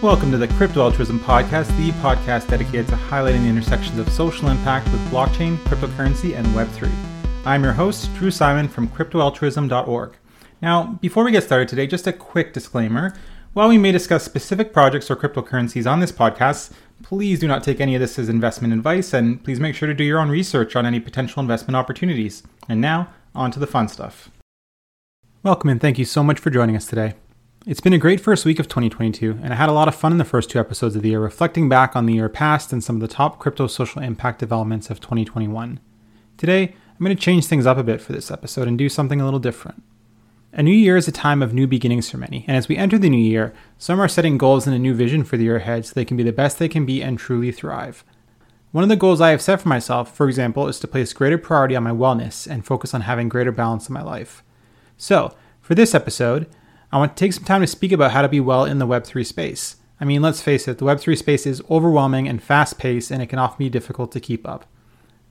Welcome to the Crypto Altruism Podcast, the podcast dedicated to highlighting the intersections of social impact with blockchain, cryptocurrency, and Web3. I'm your host, Drew Simon from CryptoAltruism.org. Now, before we get started today, just a quick disclaimer. While we may discuss specific projects or cryptocurrencies on this podcast, please do not take any of this as investment advice, and please make sure to do your own research on any potential investment opportunities. And now, on to the fun stuff. Welcome and thank you so much for joining us today. It's been a great first week of 2022, and I had a lot of fun in the first two episodes of the year, reflecting back on the year past and some of the top crypto social impact developments of 2021. Today, I'm going to change things up a bit for this episode and do something a little different. A new year is a time of new beginnings for many, and as we enter the new year, some are setting goals and a new vision for the year ahead so they can be the best they can be and truly thrive. One of the goals I have set for myself, for example, is to place greater priority on my wellness and focus on having greater balance in my life. So, for this episode, I want to take some time to speak about how to be well in the Web3 space. I mean, let's face it, the Web3 space is overwhelming and fast paced, and it can often be difficult to keep up.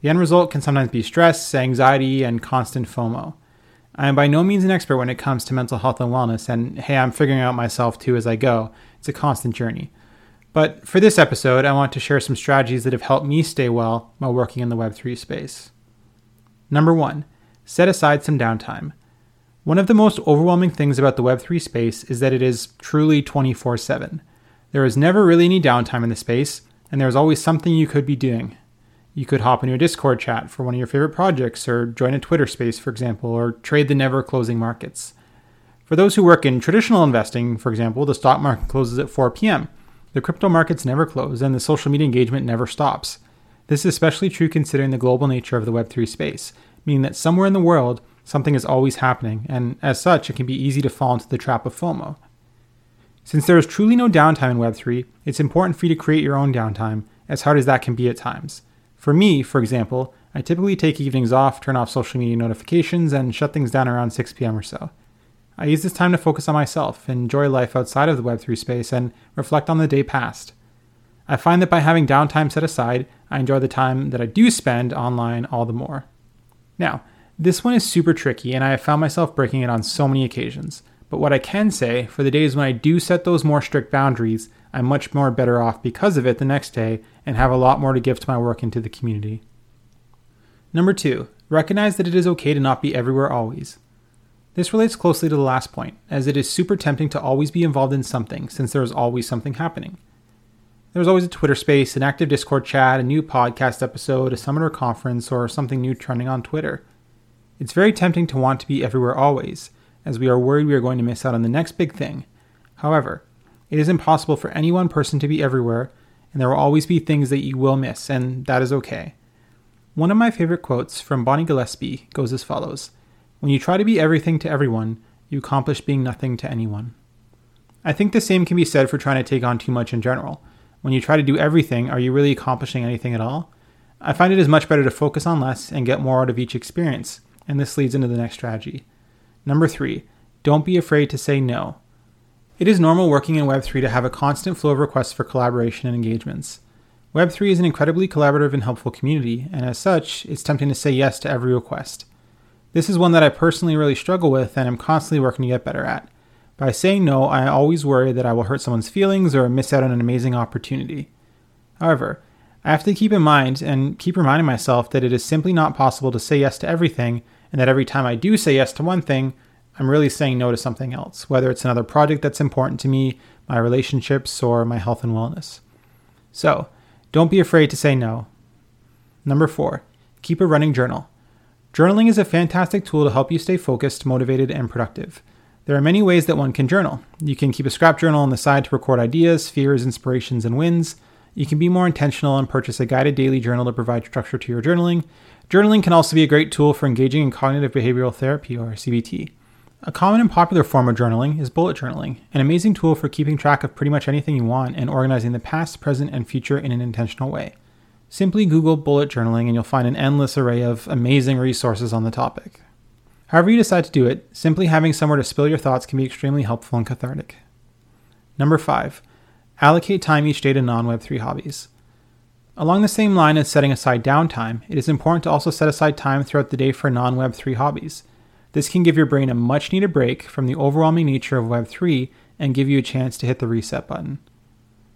The end result can sometimes be stress, anxiety, and constant FOMO. I am by no means an expert when it comes to mental health and wellness, and hey, I'm figuring out myself too as I go. It's a constant journey. But for this episode, I want to share some strategies that have helped me stay well while working in the Web3 space. Number one, set aside some downtime. One of the most overwhelming things about the Web3 space is that it is truly 24 7. There is never really any downtime in the space, and there is always something you could be doing. You could hop into a Discord chat for one of your favorite projects, or join a Twitter space, for example, or trade the never closing markets. For those who work in traditional investing, for example, the stock market closes at 4 p.m. The crypto markets never close, and the social media engagement never stops. This is especially true considering the global nature of the Web3 space, meaning that somewhere in the world, something is always happening, and as such, it can be easy to fall into the trap of FOMO. Since there is truly no downtime in Web3, it's important for you to create your own downtime, as hard as that can be at times. For me, for example, I typically take evenings off, turn off social media notifications, and shut things down around 6 p.m. or so. I use this time to focus on myself, enjoy life outside of the Web3 space, and reflect on the day past. I find that by having downtime set aside, I enjoy the time that I do spend online all the more. Now, this one is super tricky, and I have found myself breaking it on so many occasions. But what I can say, for the days when I do set those more strict boundaries, I'm much more better off because of it the next day and have a lot more to give to my work and to the community. Number two, recognize that it is okay to not be everywhere always. This relates closely to the last point, as it is super tempting to always be involved in something since there is always something happening. There's always a Twitter space, an active Discord chat, a new podcast episode, a summit or conference, or something new trending on Twitter. It's very tempting to want to be everywhere always, as we are worried we are going to miss out on the next big thing. However, it is impossible for any one person to be everywhere, and there will always be things that you will miss, and that is okay. One of my favorite quotes from Bonnie Gillespie goes as follows When you try to be everything to everyone, you accomplish being nothing to anyone. I think the same can be said for trying to take on too much in general. When you try to do everything, are you really accomplishing anything at all? I find it is much better to focus on less and get more out of each experience and this leads into the next strategy. Number three, don't be afraid to say no. It is normal working in Web3 to have a constant flow of requests for collaboration and engagements. Web3 is an incredibly collaborative and helpful community, and as such, it's tempting to say yes to every request. This is one that I personally really struggle with and am constantly working to get better at. By saying no, I always worry that I will hurt someone's feelings or miss out on an amazing opportunity. However, I have to keep in mind and keep reminding myself that it is simply not possible to say yes to everything and that every time I do say yes to one thing, I'm really saying no to something else, whether it's another project that's important to me, my relationships, or my health and wellness. So, don't be afraid to say no. Number four, keep a running journal. Journaling is a fantastic tool to help you stay focused, motivated, and productive. There are many ways that one can journal. You can keep a scrap journal on the side to record ideas, fears, inspirations, and wins. You can be more intentional and purchase a guided daily journal to provide structure to your journaling. Journaling can also be a great tool for engaging in cognitive behavioral therapy or CBT. A common and popular form of journaling is bullet journaling, an amazing tool for keeping track of pretty much anything you want and organizing the past, present, and future in an intentional way. Simply Google bullet journaling and you'll find an endless array of amazing resources on the topic. However, you decide to do it, simply having somewhere to spill your thoughts can be extremely helpful and cathartic. Number five, allocate time each day to non Web3 hobbies. Along the same line as setting aside downtime, it is important to also set aside time throughout the day for non Web3 hobbies. This can give your brain a much needed break from the overwhelming nature of Web3 and give you a chance to hit the reset button.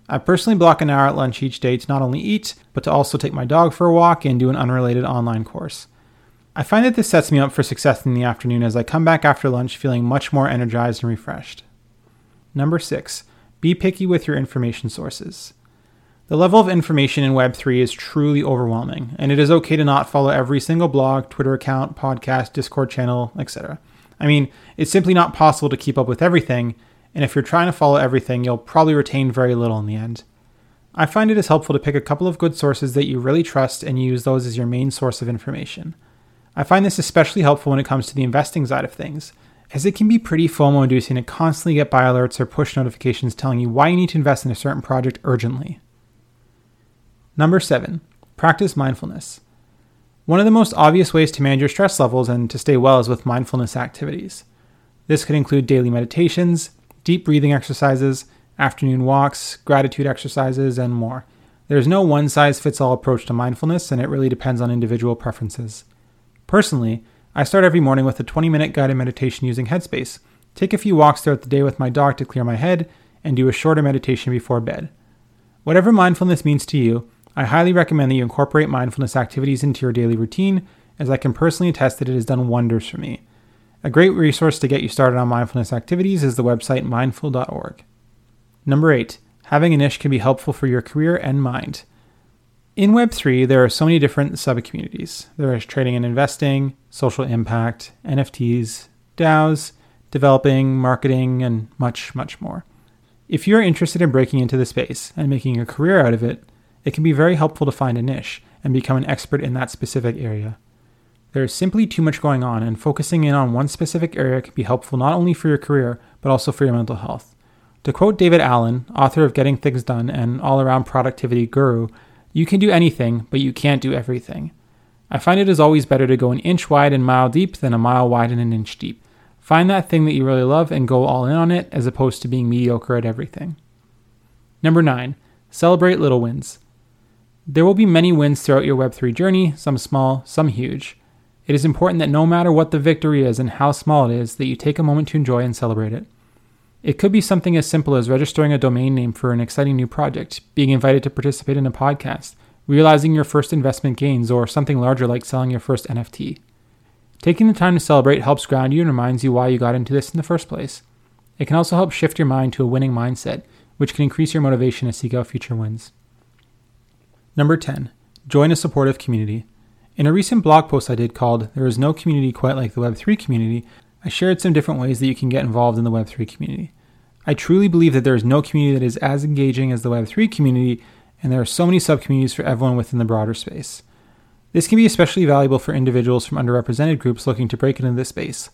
I personally block an hour at lunch each day to not only eat, but to also take my dog for a walk and do an unrelated online course. I find that this sets me up for success in the afternoon as I come back after lunch feeling much more energized and refreshed. Number six, be picky with your information sources. The level of information in Web3 is truly overwhelming, and it is okay to not follow every single blog, Twitter account, podcast, Discord channel, etc. I mean, it's simply not possible to keep up with everything, and if you're trying to follow everything, you'll probably retain very little in the end. I find it is helpful to pick a couple of good sources that you really trust and use those as your main source of information. I find this especially helpful when it comes to the investing side of things, as it can be pretty FOMO inducing to constantly get buy alerts or push notifications telling you why you need to invest in a certain project urgently. Number seven, practice mindfulness. One of the most obvious ways to manage your stress levels and to stay well is with mindfulness activities. This could include daily meditations, deep breathing exercises, afternoon walks, gratitude exercises, and more. There's no one size fits all approach to mindfulness, and it really depends on individual preferences. Personally, I start every morning with a 20 minute guided meditation using Headspace, take a few walks throughout the day with my dog to clear my head, and do a shorter meditation before bed. Whatever mindfulness means to you, I highly recommend that you incorporate mindfulness activities into your daily routine, as I can personally attest that it has done wonders for me. A great resource to get you started on mindfulness activities is the website mindful.org. Number 8. Having a niche can be helpful for your career and mind. In Web3, there are so many different sub-communities. There is trading and investing, social impact, NFTs, DAOs, developing, marketing, and much, much more. If you're interested in breaking into the space and making a career out of it, it can be very helpful to find a niche and become an expert in that specific area. There is simply too much going on, and focusing in on one specific area can be helpful not only for your career, but also for your mental health. To quote David Allen, author of Getting Things Done and all around productivity guru, you can do anything, but you can't do everything. I find it is always better to go an inch wide and mile deep than a mile wide and an inch deep. Find that thing that you really love and go all in on it as opposed to being mediocre at everything. Number 9. Celebrate little wins. There will be many wins throughout your Web3 journey, some small, some huge. It is important that no matter what the victory is and how small it is, that you take a moment to enjoy and celebrate it. It could be something as simple as registering a domain name for an exciting new project, being invited to participate in a podcast, realizing your first investment gains, or something larger like selling your first NFT. Taking the time to celebrate helps ground you and reminds you why you got into this in the first place. It can also help shift your mind to a winning mindset, which can increase your motivation to seek out future wins. Number 10. Join a supportive community. In a recent blog post I did called There is no community quite like the Web3 community, I shared some different ways that you can get involved in the Web3 community. I truly believe that there is no community that is as engaging as the Web3 community, and there are so many subcommunities for everyone within the broader space. This can be especially valuable for individuals from underrepresented groups looking to break into this space.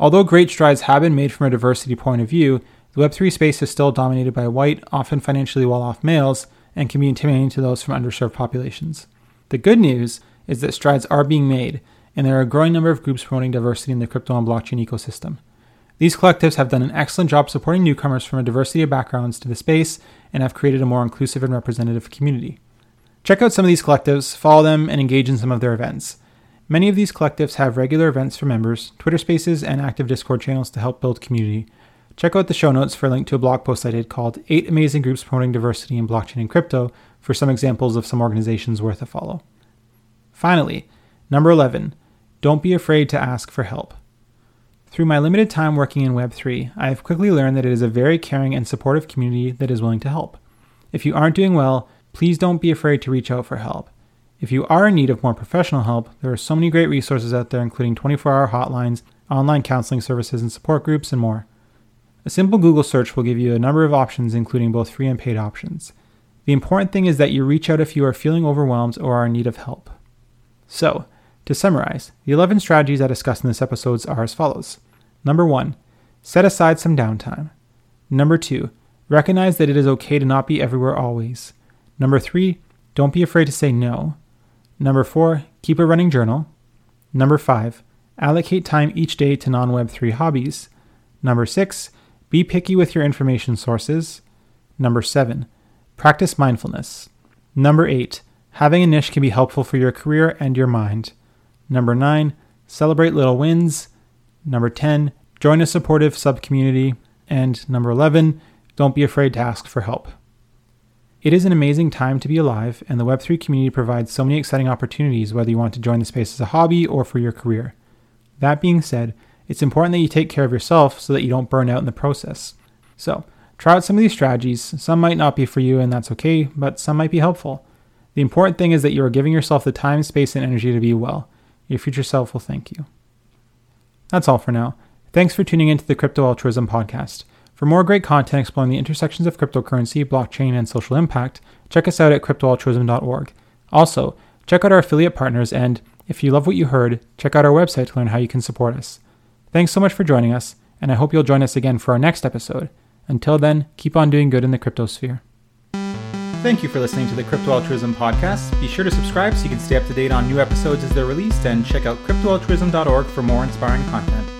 Although great strides have been made from a diversity point of view, the Web3 space is still dominated by white, often financially well off males, and can be intimidating to those from underserved populations. The good news is that strides are being made, and there are a growing number of groups promoting diversity in the crypto and blockchain ecosystem. These collectives have done an excellent job supporting newcomers from a diversity of backgrounds to the space and have created a more inclusive and representative community. Check out some of these collectives, follow them, and engage in some of their events. Many of these collectives have regular events for members, Twitter spaces, and active Discord channels to help build community. Check out the show notes for a link to a blog post I did called 8 Amazing Groups Promoting Diversity in Blockchain and Crypto for some examples of some organizations worth a follow. Finally, number 11, don't be afraid to ask for help. Through my limited time working in Web3, I have quickly learned that it is a very caring and supportive community that is willing to help. If you aren't doing well, please don't be afraid to reach out for help. If you are in need of more professional help, there are so many great resources out there, including 24 hour hotlines, online counseling services, and support groups, and more. A simple Google search will give you a number of options, including both free and paid options. The important thing is that you reach out if you are feeling overwhelmed or are in need of help. So, to summarize, the 11 strategies I discussed in this episode are as follows. Number 1. Set aside some downtime. Number 2. Recognize that it is okay to not be everywhere always. Number 3. Don't be afraid to say no. Number 4. Keep a running journal. Number 5. Allocate time each day to non Web3 hobbies. Number 6. Be picky with your information sources. Number 7. Practice mindfulness. Number 8. Having a niche can be helpful for your career and your mind. Number nine, celebrate little wins. Number 10, join a supportive subcommunity. And number 11, don't be afraid to ask for help. It is an amazing time to be alive, and the Web3 community provides so many exciting opportunities whether you want to join the space as a hobby or for your career. That being said, it's important that you take care of yourself so that you don't burn out in the process. So, try out some of these strategies. Some might not be for you, and that's okay, but some might be helpful. The important thing is that you are giving yourself the time, space, and energy to be well. Your future self will thank you. That's all for now. Thanks for tuning into the Crypto Altruism podcast. For more great content exploring the intersections of cryptocurrency, blockchain, and social impact, check us out at cryptoaltruism.org. Also, check out our affiliate partners, and if you love what you heard, check out our website to learn how you can support us. Thanks so much for joining us, and I hope you'll join us again for our next episode. Until then, keep on doing good in the cryptosphere. Thank you for listening to the Crypto Altruism podcast. Be sure to subscribe so you can stay up to date on new episodes as they're released, and check out cryptoaltruism.org for more inspiring content.